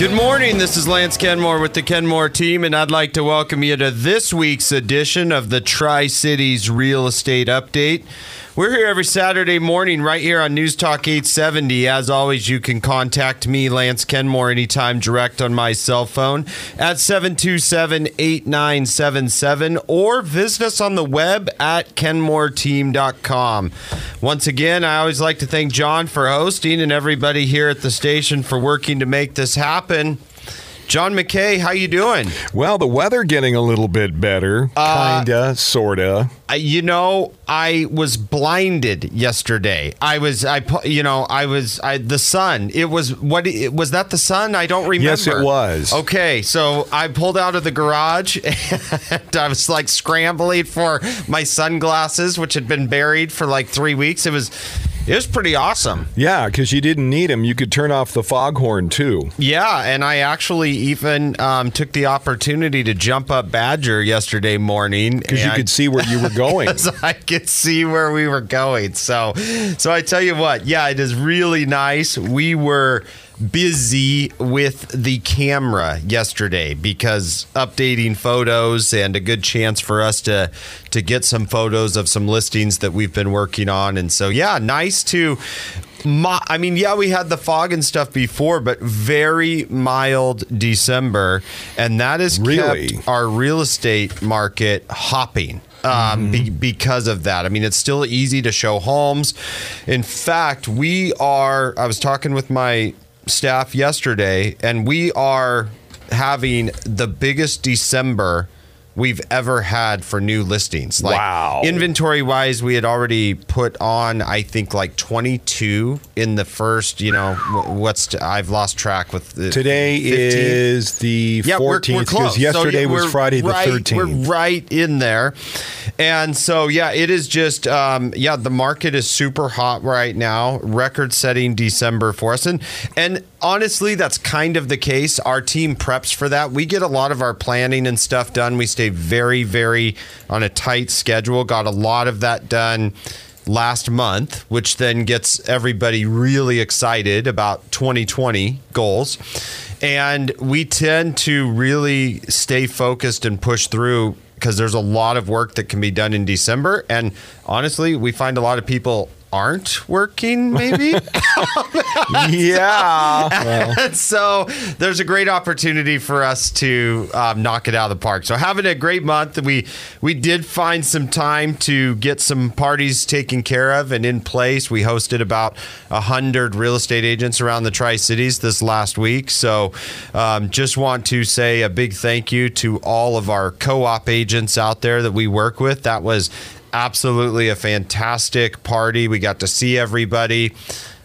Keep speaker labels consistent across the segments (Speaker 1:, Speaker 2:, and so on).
Speaker 1: Good morning. This is Lance Kenmore with the Kenmore team, and I'd like to welcome you to this week's edition of the Tri Cities Real Estate Update. We're here every Saturday morning right here on News Talk 870. As always, you can contact me, Lance Kenmore, anytime direct on my cell phone at 727 8977 or visit us on the web at kenmoreteam.com. Once again, I always like to thank John for hosting and everybody here at the station for working to make this happen. John McKay, how you doing?
Speaker 2: Well, the weather getting a little bit better,
Speaker 1: Uh,
Speaker 2: kinda, sorta.
Speaker 1: You know, I was blinded yesterday. I was, I, you know, I was, I, the sun. It was what? Was that the sun? I don't remember.
Speaker 2: Yes, it was.
Speaker 1: Okay, so I pulled out of the garage and I was like scrambling for my sunglasses, which had been buried for like three weeks. It was, it was pretty awesome.
Speaker 2: Yeah, because you didn't need them. You could turn off the foghorn too.
Speaker 1: Yeah, and I actually even um, took the opportunity to jump up Badger yesterday morning
Speaker 2: Because you could see where you were going.
Speaker 1: I could see where we were going. So, so I tell you what, yeah, it is really nice. We were busy with the camera yesterday because updating photos and a good chance for us to to get some photos of some listings that we've been working on. And so, yeah, nice to. I mean, yeah, we had the fog and stuff before, but very mild December, and that has
Speaker 2: Really?
Speaker 1: kept our real estate market hopping um, be, because of that. I mean, it's still easy to show homes. In fact, we are, I was talking with my staff yesterday, and we are having the biggest December we've ever had for new listings. Like
Speaker 2: Wow.
Speaker 1: inventory wise, we had already put on, I think, like 22 in the first, you know, wh- what's, I've lost track with the
Speaker 2: Today
Speaker 1: 15?
Speaker 2: is the
Speaker 1: Yeah, we're- we're
Speaker 2: 14th
Speaker 1: close.
Speaker 2: because yesterday
Speaker 1: So, yeah,
Speaker 2: was Friday the
Speaker 1: right-
Speaker 2: 13th.
Speaker 1: We're right in there, and so yeah, it is just um, yeah, the market is super hot right now, record-setting December for us, and and honestly, that's kind of the case. Our team preps for that. We get a lot of our planning and stuff done. We stay very very on a tight schedule. Got a lot of that done last month, which then gets everybody really excited about 2020 goals. And we tend to really stay focused and push through because there's a lot of work that can be done in December. And honestly, we find a lot of people aren't working, maybe.
Speaker 2: yeah.
Speaker 1: and so there's a great opportunity for us to um, knock it out of the park. So having a great month, we we did find some time to get some parties taken care of and in place. We hosted about a hundred real estate agents around the Tri Cities this last week. So um, just want to say a big thank you to all of our co-op agents out there that we work with. That was absolutely a fantastic party. We got to see everybody.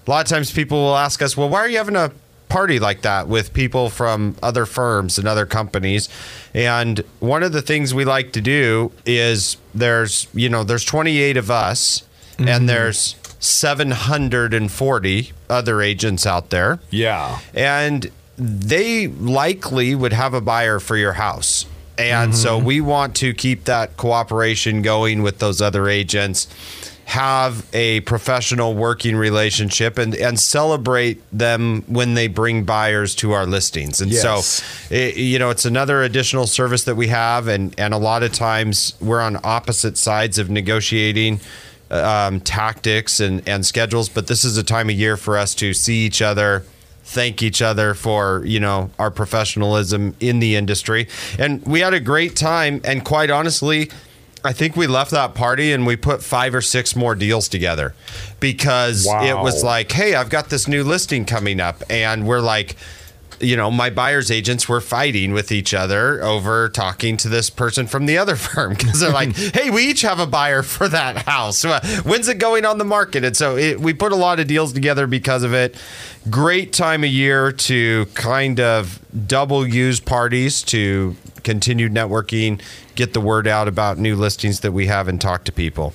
Speaker 1: A lot of times people will ask us, well, why are you having a party like that with people from other firms and other companies? And one of the things we like to do is there's, you know, there's 28 of us and mm-hmm. there's 740 other agents out there
Speaker 2: Yeah.
Speaker 1: and they likely would have a buyer for your house. And so we want to keep that cooperation going with those other agents, have a professional working relationship, and, and celebrate them when they bring buyers to our listings. And
Speaker 2: Yes.
Speaker 1: so, it, you know, it's another additional service that we have. And, and a lot of times we're on opposite sides of negotiating um, tactics and, and schedules, but this is a time of year for us to see each other thank each other for you know our professionalism in the industry and we had a great time and quite honestly I think we left that party and we put five or six more deals together because
Speaker 2: Wow.
Speaker 1: it was like, hey, I've got this new listing coming up. And we're like, you know, my buyer's agents were fighting with each other over talking to this person from the other firm because they're like, hey, we each have a buyer for that house. Uh, When's it going on the market? And so it, we put a lot of deals together because of it. Great time of year to kind of double use parties to continue networking, get the word out about new listings that we have, and talk to people.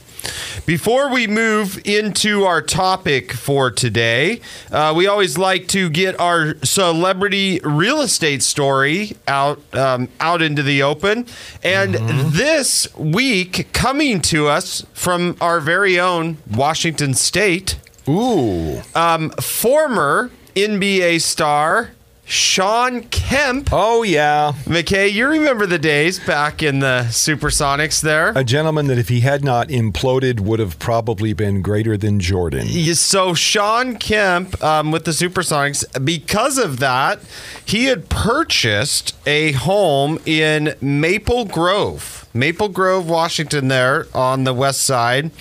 Speaker 1: Before we move into our topic for today, uh, we always like to get our celebrity real estate story out um, out into the open. And this week, coming to us from our very own Washington State,
Speaker 2: Ooh.
Speaker 1: um, former NBA star Shawn Kemp.
Speaker 2: Oh, yeah.
Speaker 1: McKay, you remember the days back in the Supersonics there?
Speaker 2: A gentleman that if he had not imploded would have probably been greater than Jordan.
Speaker 1: So Shawn Kemp um, with the Supersonics, because of that, he had purchased a home in Maple Grove, Maple Grove, Washington, there on the west side.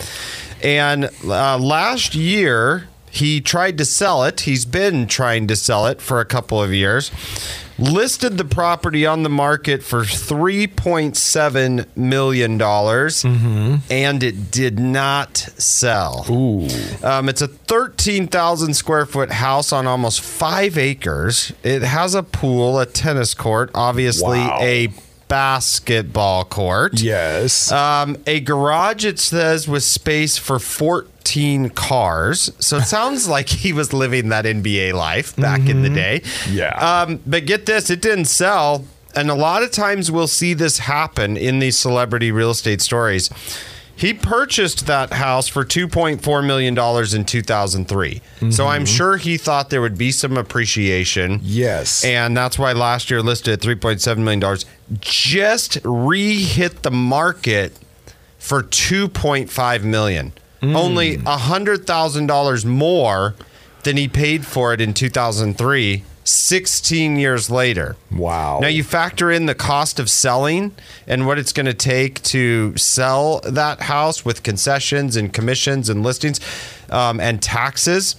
Speaker 1: And uh, last year, he tried to sell it. He's been trying to sell it for a couple of years. Listed the property on the market for $3.7 million, and it did not sell.
Speaker 2: Ooh.
Speaker 1: Um, it's a 13,000 square foot house on almost five acres. It has a pool, a tennis court, obviously
Speaker 2: Wow.
Speaker 1: a basketball court.
Speaker 2: Yes.
Speaker 1: Um, a garage, it says, with space for 14 cars. So it sounds like he was living that NBA life back in the day.
Speaker 2: Yeah.
Speaker 1: Um, but get this, it didn't sell. And a lot of times we'll see this happen in these celebrity real estate stories. He purchased that house for $2.4 million in 2003. So I'm sure he thought there would be some appreciation.
Speaker 2: yes.
Speaker 1: And that's why last year listed at $3.7 million. Just re hit the market for $2.5 million. Only $100,000 more than he paid for it in 2003, 16 years later.
Speaker 2: wow.
Speaker 1: Now you factor in the cost of selling and what it's going to take to sell that house with concessions and commissions and listings um, and taxes.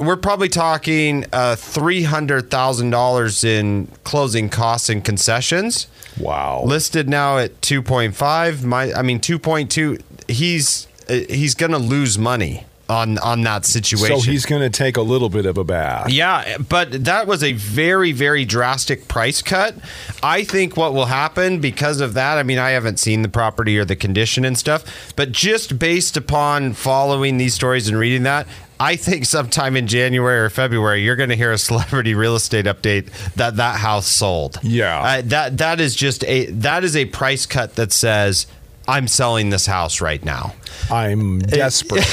Speaker 1: We're probably talking uh, three hundred thousand dollars in closing costs and concessions.
Speaker 2: wow.
Speaker 1: Listed now at two point five. My, I mean two point two. He's uh, he's going to lose money on on that situation.
Speaker 2: so he's going to take a little bit of a bath.
Speaker 1: Yeah, but that was a very, very drastic price cut. I think what will happen because of that, I mean, I haven't seen the property or the condition and stuff, but just based upon following these stories and reading that, I think sometime in January or February, you're going to hear a celebrity real estate update that that house sold.
Speaker 2: Yeah.
Speaker 1: Uh, that that is just a that is a price cut that says I'm selling this house right now.
Speaker 2: I'm desperate.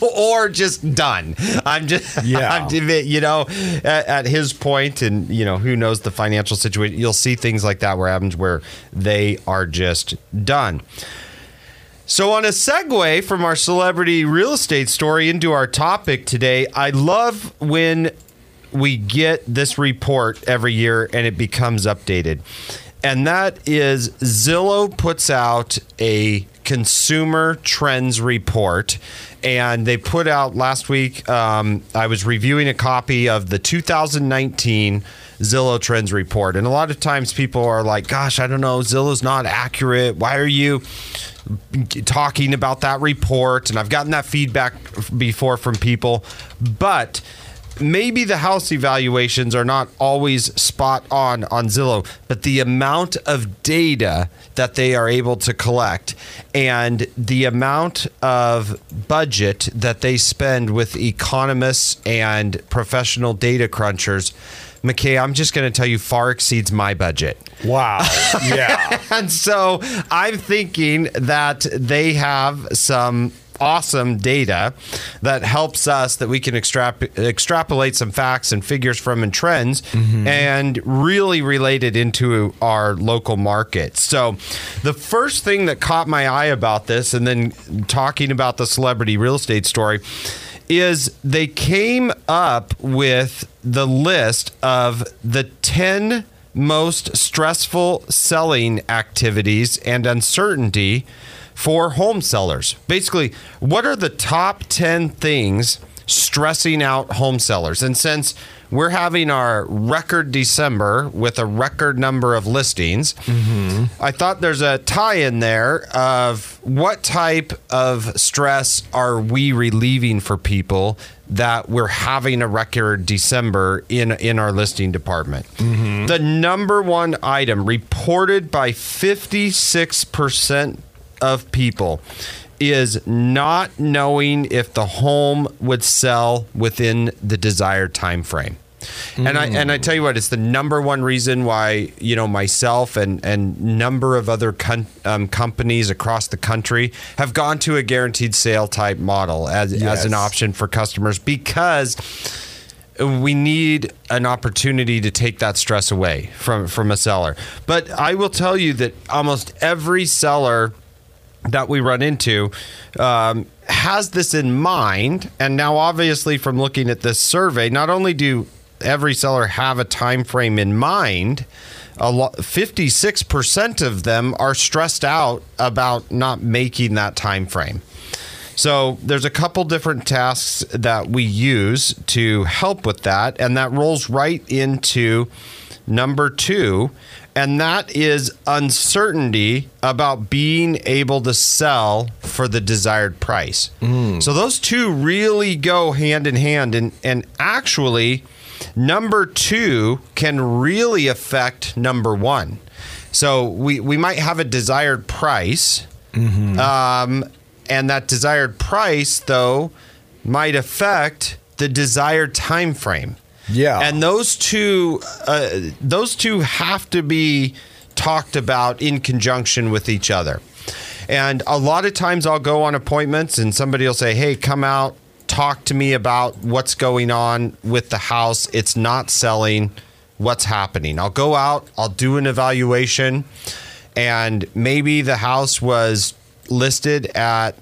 Speaker 1: or just done. I'm just,
Speaker 2: Yeah.
Speaker 1: I'm, you know, at, at his point, and you know, who knows the financial situation. You'll see things like that where happens where they are just done. So, on a segue from our celebrity real estate story into our topic today, I love when we get this report every year and it becomes updated. And that is Zillow puts out a consumer trends report. And they put out last week, um, I was reviewing a copy of the 2019 Zillow Trends report. And a lot of times people are like, gosh, I don't know, Zillow's not accurate. Why are you talking about that report? And I've gotten that feedback before from people. But maybe the house evaluations are not always spot on on Zillow, but the amount of data that they are able to collect and the amount of budget that they spend with economists and professional data crunchers. McKay, I'm just going to tell you, far exceeds my budget.
Speaker 2: wow. Yeah.
Speaker 1: And so I'm thinking that they have some awesome data that helps us that we can extrap- extrapolate some facts and figures from and trends mm-hmm. and really relate it into our local market. So the first thing that caught my eye about this and then talking about the celebrity real estate story is they came up with the list of the 10 most stressful selling activities and uncertainty for home sellers. Basically, what are the top 10 things stressing out home sellers? And since we're having our record December with a record number of listings, mm-hmm. I thought there's a tie in there of what type of stress are we relieving for people that we're having a record December in in our listing department. Mm-hmm. The number one item reported by 56% of people is not knowing if the home would sell within the desired time frame. And I and I tell you what, it's the number one reason why you know myself and and number of other um, companies across the country have gone to a guaranteed sale type model as as an option for customers because we need an opportunity to take that stress away from from a seller. But I will tell you that almost every seller that we run into um, has this in mind. And now, obviously, from looking at this survey, not only do every seller have a time frame in mind, a lot, 56% of them are stressed out about not making that time frame. So there's a couple different tasks that we use to help with that, and that rolls right into number two, and that is uncertainty about being able to sell for the desired price. So those two really go hand in hand, and and actually, number two can really affect number one. So we we might have a desired price. Um, and that desired price though might affect the desired time frame
Speaker 2: Yeah.
Speaker 1: and those two uh, those two have to be talked about in conjunction with each other. And a lot of times i'll go on appointments and somebody will say hey come out talk to me about what's going on with the house. It's not selling. What's happening? I'll go out i'll do an evaluation and maybe the house was listed at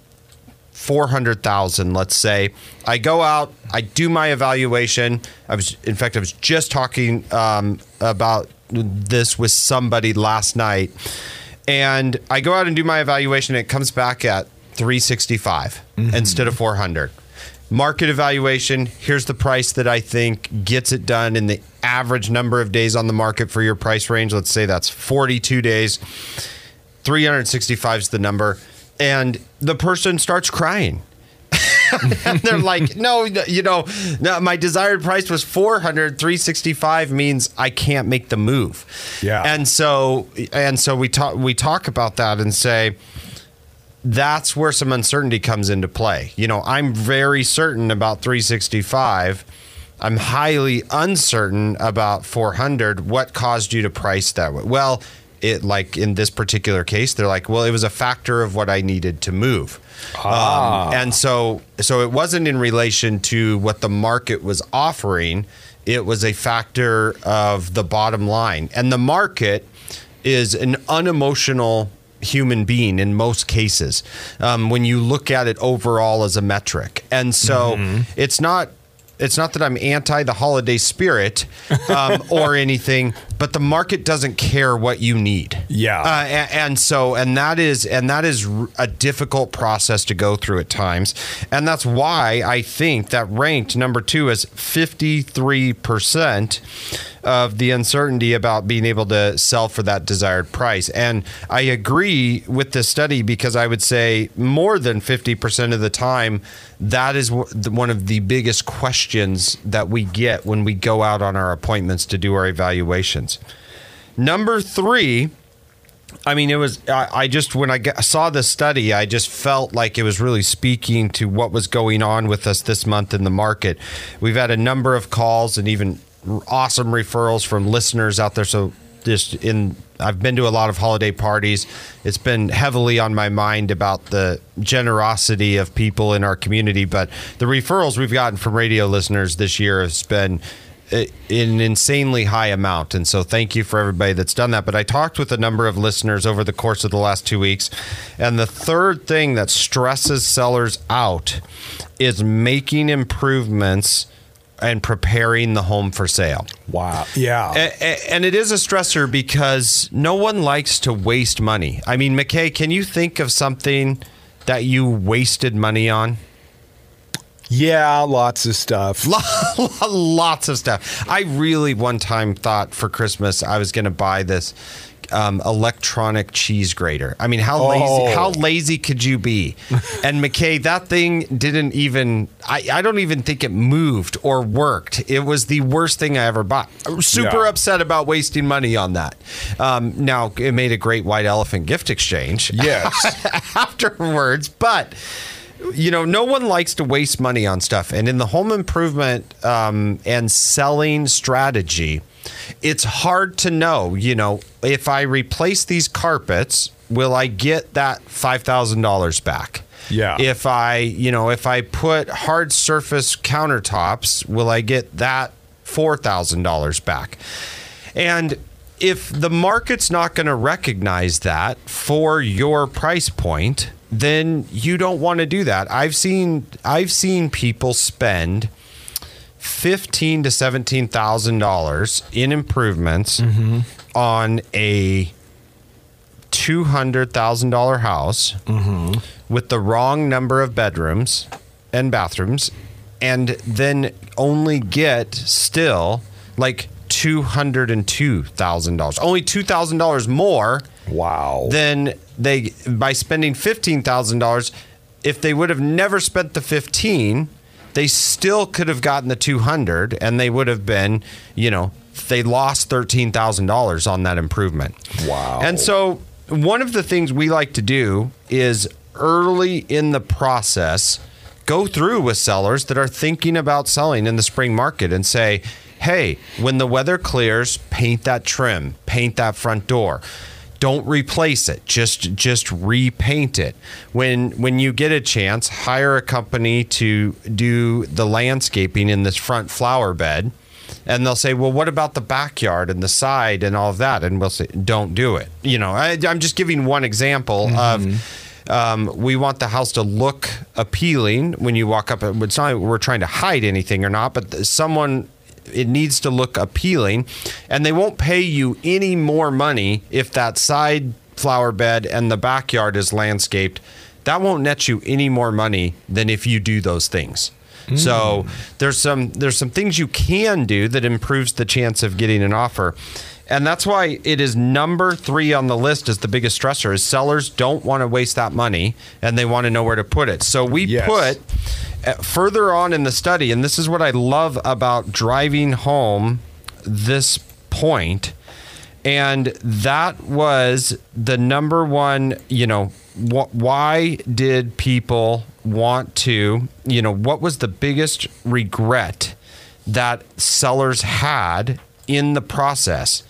Speaker 1: 400,000 let's say. I go out I do my evaluation. I was in fact I was just talking um, about this with somebody last night. And I go out and do my evaluation and it comes back at 365 instead of 400 market evaluation here's the price that I think gets it done in the average number of days on the market for your price range. Let's say that's 42 days. 365 is the number and the person starts crying and they're like no you know no, my desired price was 400 365 means i can't make the move
Speaker 2: Yeah.
Speaker 1: and so and so we talk we talk about that and say that's where some uncertainty comes into play. You know, I'm very certain about 365. I'm highly uncertain about 400. What caused you to price that way? Well, it like in this particular case, they're like, well, it was a factor of what I needed to move. Um, and so, so it wasn't in relation to what the market was offering. It was a factor of the bottom line, and the market is an unemotional human being in most cases um, when you look at it overall as a metric and so it's not it's not that I'm anti the holiday spirit um, or anything, but the market doesn't care what you need.
Speaker 2: Yeah.
Speaker 1: uh, and, and so and that is and that is a difficult process to go through at times, and that's why I think that ranked number two is 53 percent of the uncertainty about being able to sell for that desired price. And I agree with this study because I would say more than 50% of the time, that is one of the biggest questions that we get when we go out on our appointments to do our evaluations. Number three, I mean, it was. I, just when I saw the study, I just felt like it was really speaking to what was going on with us this month in the market. We've had a number of calls and even awesome referrals from listeners out there. So just in, I've been to a lot of holiday parties. It's been heavily on my mind about the generosity of people in our community, but the referrals we've gotten from radio listeners this year has been an insanely high amount. And so thank you for everybody that's done that. But I talked with a number of listeners over the course of the last two weeks. And the third thing that stresses sellers out is making improvements and preparing the home for sale.
Speaker 2: Wow. Yeah.
Speaker 1: A- a- And it is a stressor because no one likes to waste money. I mean, McKay, can you think of something that you wasted money on?
Speaker 2: yeah. Lots of stuff.
Speaker 1: lots of stuff. I really one time thought for Christmas I was going to buy this um, electronic cheese grater. I mean, how lazy
Speaker 2: Oh.
Speaker 1: how lazy could you be? and McKay, that thing didn't even. I, I don't even think it moved or worked. It was the worst thing I ever bought. Super
Speaker 2: Yeah.
Speaker 1: upset about wasting money on that. Um, now it made a great white elephant gift exchange
Speaker 2: Yes.
Speaker 1: afterwards, but you know, no one likes to waste money on stuff. And in the home improvement um, and selling strategy, it's hard to know, you know, if I replace these carpets, will I get that $5,000 back?
Speaker 2: Yeah.
Speaker 1: If I, you know, if I put hard surface countertops, will I get that $4,000 back? And if the market's not going to recognize that for your price point, then you don't want to do that. I've seen I've seen people spend fifteen to seventeen thousand dollars in improvements mm-hmm. on a two hundred thousand dollar house mm-hmm. with the wrong number of bedrooms and bathrooms, and then only get still like two hundred and two thousand dollars, only two thousand dollars more
Speaker 2: Wow.
Speaker 1: then they by spending fifteen thousand dollars, if they would have never spent the fifteen, they still could have gotten the two hundred, and they would have been, you know, they lost thirteen thousand dollars on that improvement.
Speaker 2: Wow.
Speaker 1: And so one of the things we like to do is early in the process go through with sellers that are thinking about selling in the spring market and say, hey, when the weather clears, paint that trim, paint that front door. Don't replace it. Just just repaint it. When when you get a chance, hire a company to do the landscaping in this front flower bed and they'll say, "Well, what about the backyard and the side and all of that?" And we'll say, "Don't do it." You know, I, I'm just giving one example of um, we want the house to look appealing when you walk up. It's not like we're trying to hide anything or not, but someone it needs to look appealing, and they won't pay you any more money if that side flower bed and the backyard is landscaped. That won't net you any more money than if you do those things. So hmm. there's some there's some things you can do that improves the chance of getting an offer. And that's why it is number three on the list as the biggest stressor is sellers don't want to waste that money and they want to know where to put it. So we
Speaker 2: Yes.
Speaker 1: put uh, further on in the study, and this is what I love about driving home this point, and that was the number one, you know, wh- why did people want to, you know, what was the biggest regret that sellers had in the process?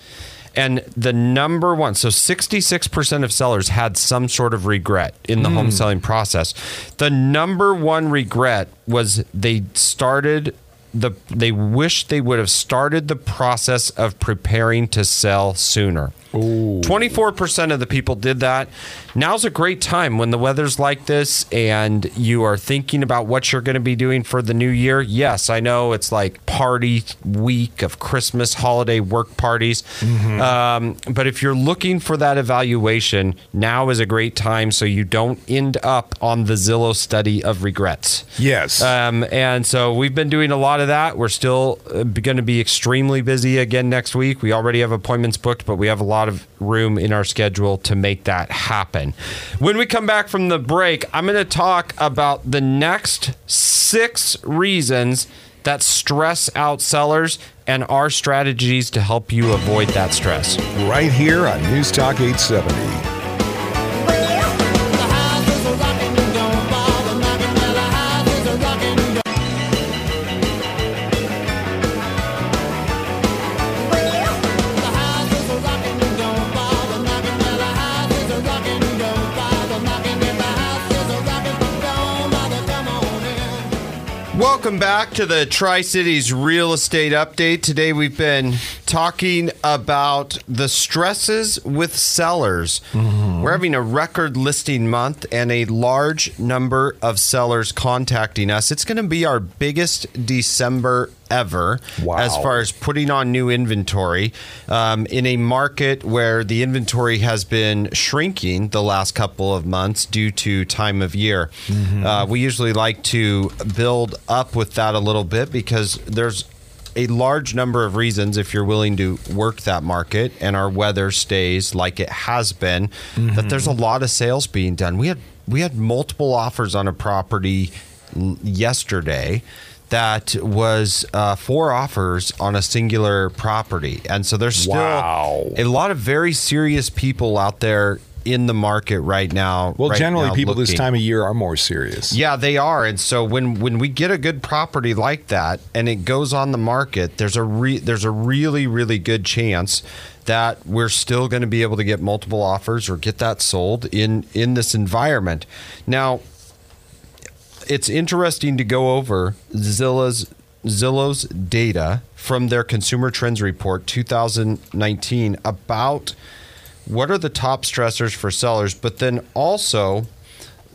Speaker 1: And the number one, so 66% of sellers had some sort of regret in the home hmm. selling process. The number one regret was they started the they wish they would have started the process of preparing to sell sooner. 24% of the people did that. Now's a great time when the weather's like this and you are thinking about what you're going to be doing for the new year. Yes, I know it's like party week of Christmas, holiday work parties. Um, but if you're looking for that evaluation, now is a great time so you don't end up on the Zillow study of regrets.
Speaker 2: Yes.
Speaker 1: Um, and so we've been doing a lot of that. We're still uh, going to be extremely busy again next week. We already have appointments booked, but we have a lot of room in our schedule to make that happen. When we come back from the break, I'm going to talk about the next six reasons that stress out sellers and our strategies to help you avoid that stress.
Speaker 2: right here on News Talk 870.
Speaker 1: Welcome back to the Tri Cities Real Estate Update. Today we've been talking about the stresses with sellers. Mm-hmm. We're having a record listing month and a large number of sellers contacting us. It's going to be our biggest December ever
Speaker 2: Wow.
Speaker 1: as far as putting on new inventory um, in a market where the inventory has been shrinking the last couple of months due to time of year. Uh, we usually like to build up with that a little bit because there's a large number of reasons if you're willing to work that market and our weather stays like it has been that there's a lot of sales being done. We had we had multiple offers on a property yesterday that was uh, four offers on a singular property. And so there's still
Speaker 2: Wow.
Speaker 1: a lot of very serious people out there in the market right now
Speaker 2: Well,
Speaker 1: right
Speaker 2: generally,
Speaker 1: now
Speaker 2: people this time of year are more serious.
Speaker 1: Yeah, they are. And so when when we get a good property like that and it goes on the market, there's a re- there's a really really good chance that we're still going to be able to get multiple offers or get that sold in in this environment. Now, it's interesting to go over Zillow's Zillow's data from their Consumer Trends Report 2019 about what are the top stressors for sellers, but then also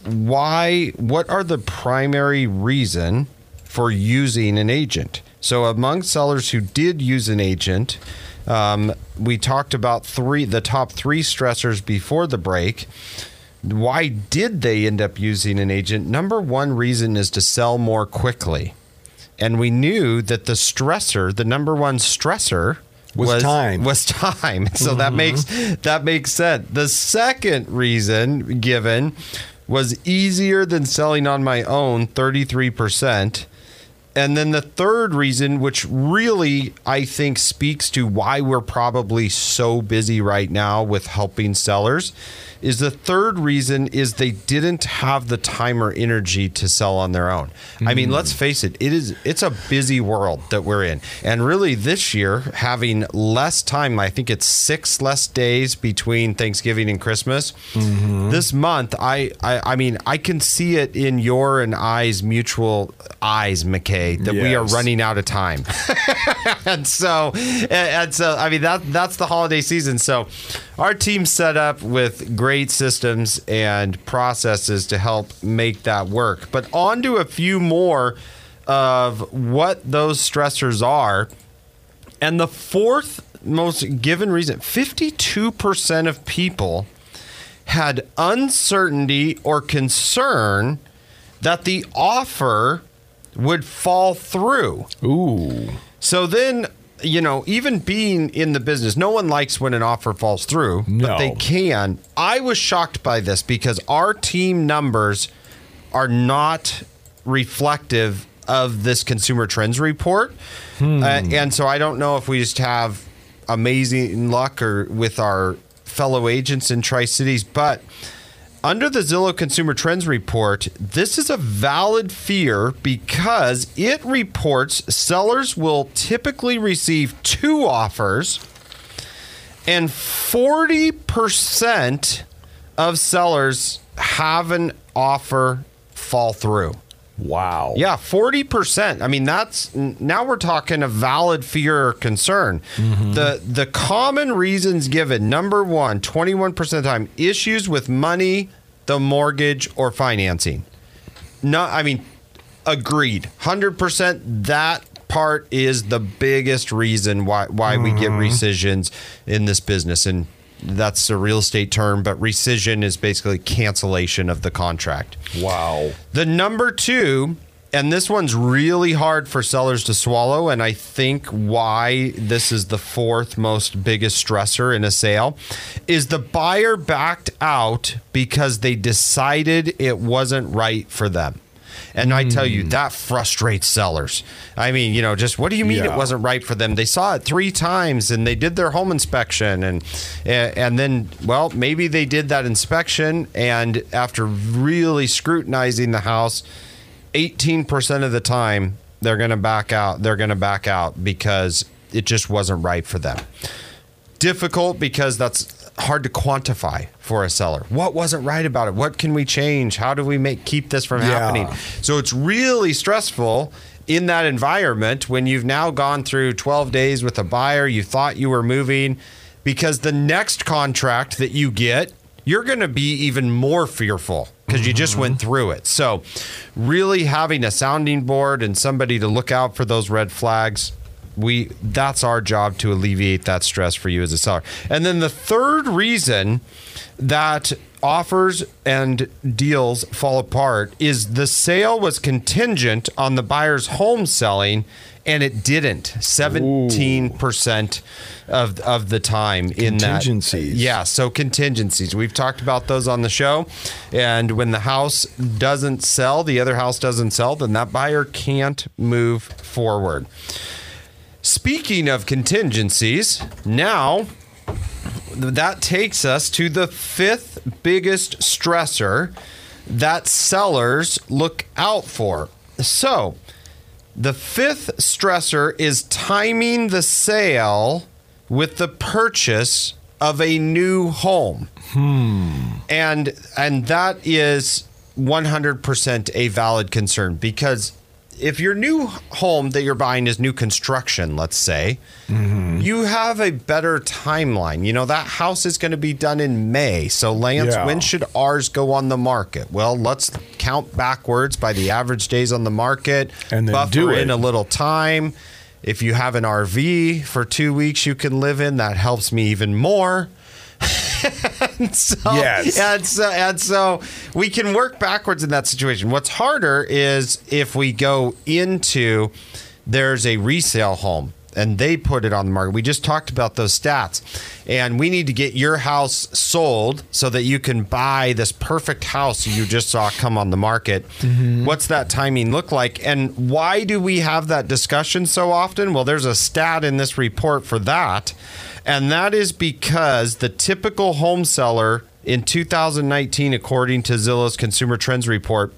Speaker 1: why what are the primary reason for using an agent? So among sellers who did use an agent um, we talked about three the top three stressors before the break. Why did they end up using an agent? Number one reason is to sell more quickly. And we knew that the stressor the number one stressor
Speaker 2: Was time.
Speaker 1: was time. So that mm-hmm. makes that makes sense. The second reason given was easier than selling on my own 33% and then the third reason which really i think speaks to why we're probably so busy right now with helping sellers is the third reason is they didn't have the time or energy to sell on their own. I mean, let's mm. face it, it is it's a busy world that we're in. And really this year having less time, I think it's 6 less days between Thanksgiving and Christmas. Mm-hmm. This month I, I I mean, I can see it in your and I's mutual eyes, McKay, that we are running out of time. and so and, so I mean that that's the holiday season. So our team set up with great systems and processes to help make that work. But on to a few more of what those stressors are. And the fourth most given reason 52% of people had uncertainty or concern that the offer would fall through.
Speaker 2: Ooh.
Speaker 1: So then, you know, even being in the business, no one likes when an offer falls through, but
Speaker 2: No.
Speaker 1: they can. I was shocked by this because our team numbers are not reflective of this consumer trends report. Uh, and so I don't know if we just have amazing luck or with our fellow agents in Tri Cities, but under the Zillow Consumer Trends Report, this is a valid fear because it reports sellers will typically receive two offers, and 40% of sellers have an offer fall through.
Speaker 2: Wow.
Speaker 1: Yeah, 40%. I mean, that's now we're talking a valid fear or concern. Mm-hmm. The the common reasons given, number 1, 21% of the time, issues with money, the mortgage or financing. No, I mean, agreed. 100% that part is the biggest reason why why we get mm-hmm. rescissions in this business and that's a real estate term, but rescission is basically cancellation of the contract.
Speaker 2: Wow.
Speaker 1: The number two, and this one's really hard for sellers to swallow, and I think why this is the fourth most biggest stressor in a sale, is the buyer backed out because they decided it wasn't right for them. And I tell you, hmm. that frustrates sellers. I mean, you know, just what do you mean it wasn't right for them? They saw it three times and they did their home inspection and and then well, maybe they did that inspection and after really scrutinizing the house, 18% of the time they're going to back out. They're going to back out because it just wasn't right for them. Difficult because that's hard to quantify for a seller. What wasn't right about it? What can we change? How do we make keep this from
Speaker 2: Yeah.
Speaker 1: happening? So it's really stressful in that environment when you've now gone through 12 days with a buyer, you thought you were moving because the next contract that you get, you're going to be even more fearful because you just went mm-hmm. through it. So really having a sounding board and somebody to look out for those red flags we that's our job to alleviate that stress for you as a seller. And then the third reason that offers and deals fall apart is the sale was contingent on the buyer's home selling and it didn't. 17% of of the time in that.
Speaker 2: Contingencies.
Speaker 1: yeah so contingencies. We've talked about those on the show and when the house doesn't sell the other house doesn't sell then that buyer can't move forward Speaking of contingencies, now that takes us to the fifth biggest stressor that sellers look out for. So, the fifth stressor is timing the sale with the purchase of a new home. Hmm. And and that is 100% a valid concern because if your new home that you're buying is new construction, let's say, mm-hmm. you have a better timeline. You know, that house is going to be done in May. So, Lance,
Speaker 2: Yeah.
Speaker 1: when should ours go on the market? Well, let's count backwards by the average days on the market
Speaker 2: And then
Speaker 1: buffer
Speaker 2: do it.
Speaker 1: in a little time. If you have an RV for two weeks you can live in, that helps me even more. and so,
Speaker 2: Yes.
Speaker 1: and so and so we can work backwards in that situation. What's harder is if we go into there's a resale home and they put it on the market. We just talked about those stats. And we need to get your house sold so that you can buy this perfect house you just saw come on the market. Mm-hmm. What's that timing look like? And why do we have that discussion so often? Well, there's a stat in this report for that. And that is because the typical home seller in 2019, according to Zillow's Consumer Trends Report,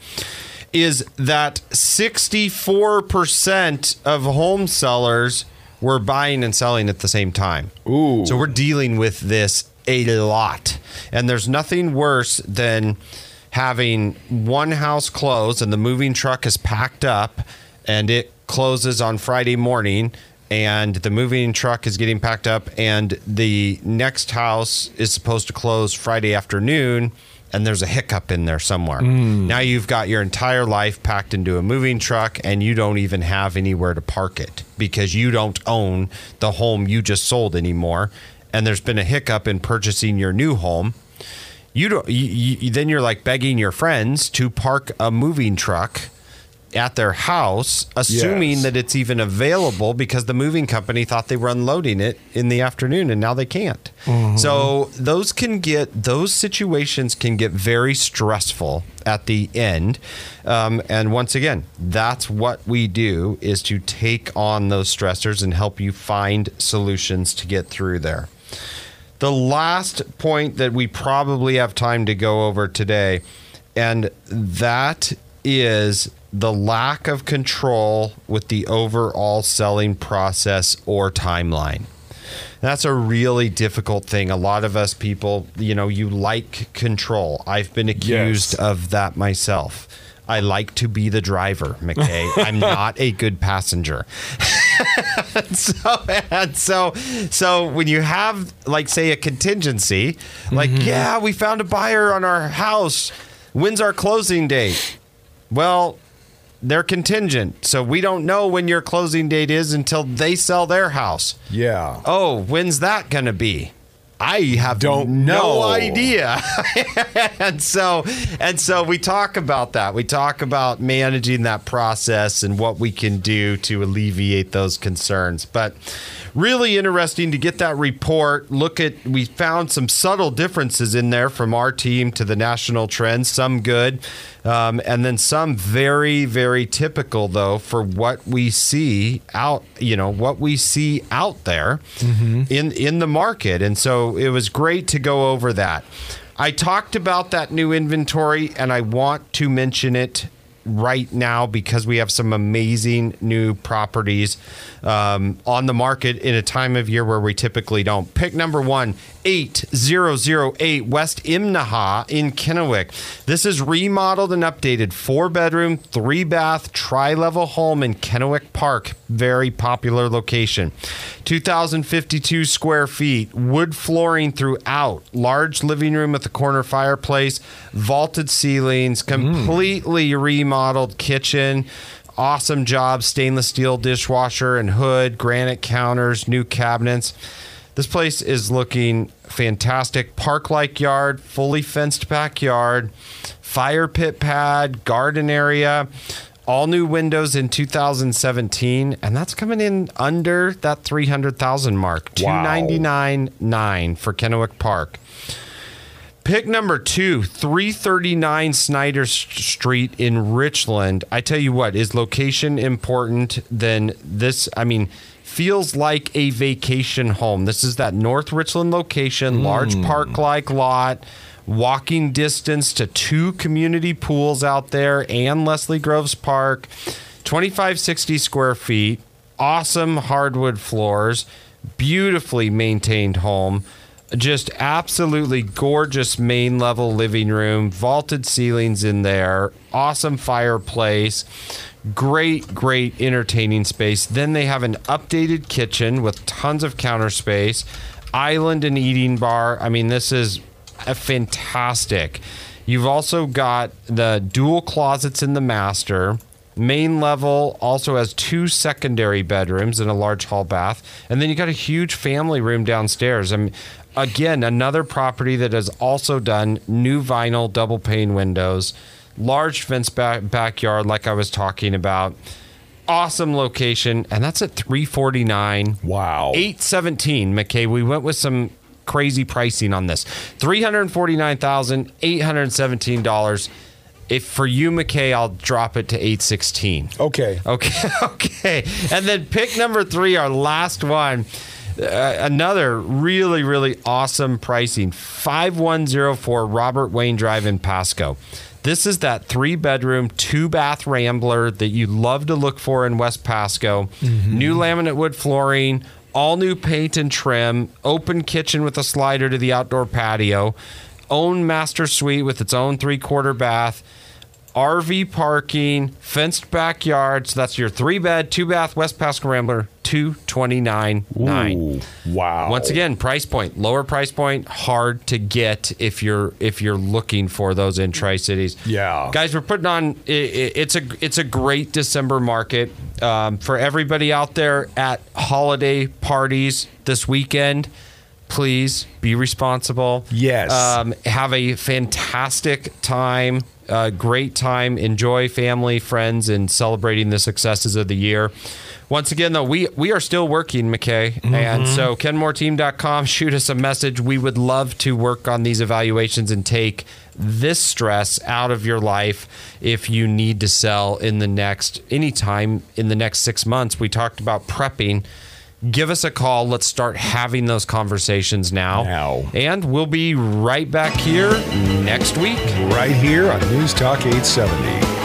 Speaker 1: is that 64% of home sellers were buying and selling at the same time.
Speaker 2: Ooh.
Speaker 1: So we're dealing with this a lot. And there's nothing worse than having one house closed and the moving truck is packed up and it closes on Friday morning and the moving truck is getting packed up and the next house is supposed to close Friday afternoon and there's a hiccup in there somewhere. Hmm. Now you've got your entire life packed into a moving truck and you don't even have anywhere to park it because you don't own the home you just sold anymore and there's been a hiccup in purchasing your new home. You don't you, you, then you're like begging your friends to park a moving truck at their house assuming
Speaker 2: Yes.
Speaker 1: that it's even available because the moving company thought they were unloading it in the afternoon and now they can't. So those can get those situations can get very stressful at the end. Um, and once again, that's what we do is to take on those stressors and help you find solutions to get through there. The last point that we probably have time to go over today, and that is the lack of control with the overall selling process or timeline. That's a really difficult thing. A lot of us people, you know, you like control. I've been accused
Speaker 2: Yes.
Speaker 1: of that myself. I like to be the driver, McKay. I'm not a good passenger. so and so so when you have like say a contingency like mm-hmm. yeah we found a buyer on our house when's our closing date well they're contingent. So we don't know when your closing date is until they sell their house.
Speaker 2: Yeah.
Speaker 1: oh when's that gonna be I have
Speaker 2: Don't
Speaker 1: no
Speaker 2: know.
Speaker 1: idea. and so and so we talk about that. We talk about managing that process and what we can do to alleviate those concerns. But really interesting to get that report. Look at we found some subtle differences in there from our team to the national trends, some good. Um, and then some very, very typical though for what we see out, you know, what we see out there in in the market. And so it was great to go over that. I talked about that new inventory, and I want to mention it right now because we have some amazing new properties um, on the market in a time of year where we typically don't. Pick number one, 8008 West Imnaha in Kennewick. This is remodeled and updated four bedroom, three bath, tri level home in Kennewick Park. Very popular location. 2,052 square feet, wood flooring throughout, large living room with a corner fireplace, vaulted ceilings, hmm. completely remodeled kitchen. Awesome job, stainless steel dishwasher and hood, granite counters, new cabinets. This place is looking fantastic. Park like yard, fully fenced backyard, fire pit pad, garden area, all new windows in 2017. And that's coming in under that 300,000 mark.
Speaker 2: Wow.
Speaker 1: 299.9 for Kennewick Park. Pick number two, 339 Snyder Street in Richland. I tell you what, is location important? Then this, I mean, feels like a vacation home. This is that North Richland location, large hmm. park like lot, walking distance to two community pools out there and Leslie Groves Park, 2560 square feet, awesome hardwood floors, beautifully maintained home just absolutely gorgeous main level living room, vaulted ceilings in there, awesome fireplace, great, great entertaining space. Then they have an updated kitchen with tons of counter space, island and eating bar. I mean, this is a fantastic. You've also got the dual closets in the master. Main level also has two secondary bedrooms and a large hall bath. And then you got a huge family room downstairs. I mean, again, another property that has also done new vinyl double pane windows, large fence back, backyard, like I was talking about. Awesome location. And that's at 349
Speaker 2: Wow.
Speaker 1: 817 McKay. We went with some crazy pricing on this. $349,817. If for you, McKay, I'll drop it to 816.
Speaker 2: Okay.
Speaker 1: Okay, okay. And then pick number three, our last one. Uh, another really, really awesome pricing 5104 Robert Wayne Drive in Pasco. This is that three bedroom, two bath rambler that you love to look for in West Pasco. Mm-hmm. New laminate wood flooring, all new paint and trim, open kitchen with a slider to the outdoor patio, own master suite with its own three quarter bath. RV parking, fenced backyard. So that's your three bed, two bath West Pasco Rambler, two twenty nine nine.
Speaker 2: Wow.
Speaker 1: Once again, price point, lower price point, hard to get if you're if you're looking for those in Tri Cities.
Speaker 2: Yeah.
Speaker 1: guys, we're putting on. i- i it's a it's a great December market um, for everybody out there at holiday parties this weekend. Please be responsible.
Speaker 2: Yes.
Speaker 1: Um, have a fantastic time. Uh, great time. Enjoy family, friends, and celebrating the successes of the year. Once again, though, we we are still working, McKay. And so kenmoreteam.com, shoot us a message. We would love to work on these evaluations and take this stress out of your life if you need to sell in the next anytime in the next six months. We talked about prepping. Give us a call. Let's start having those conversations now.
Speaker 2: Now.
Speaker 1: And we'll be right back here next week.
Speaker 2: right here on News Talk 870.